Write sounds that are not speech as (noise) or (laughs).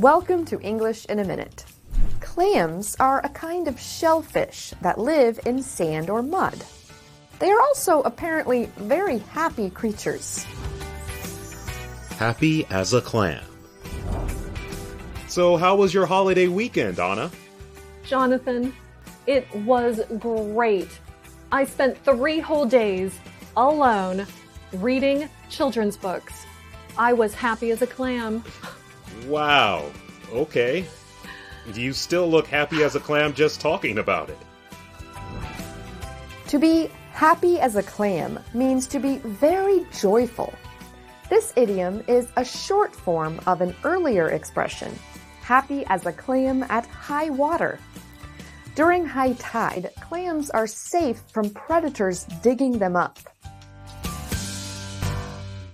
Welcome to English in a Minute. Clams are a kind of shellfish that live in sand or mud. They are also apparently very happy creatures. Happy as a clam. So, how was your holiday weekend, Anna? Jonathan, it was great. I spent three whole days alone reading children's books. I was happy as a clam. (laughs) Wow. Okay. Do you still look happy as a clam just talking about it. To be happy as a clam means to be very joyful. This idiom is a short form of an earlier expression, happy as a clam at high water. During high tide, clams are safe from predators digging them up.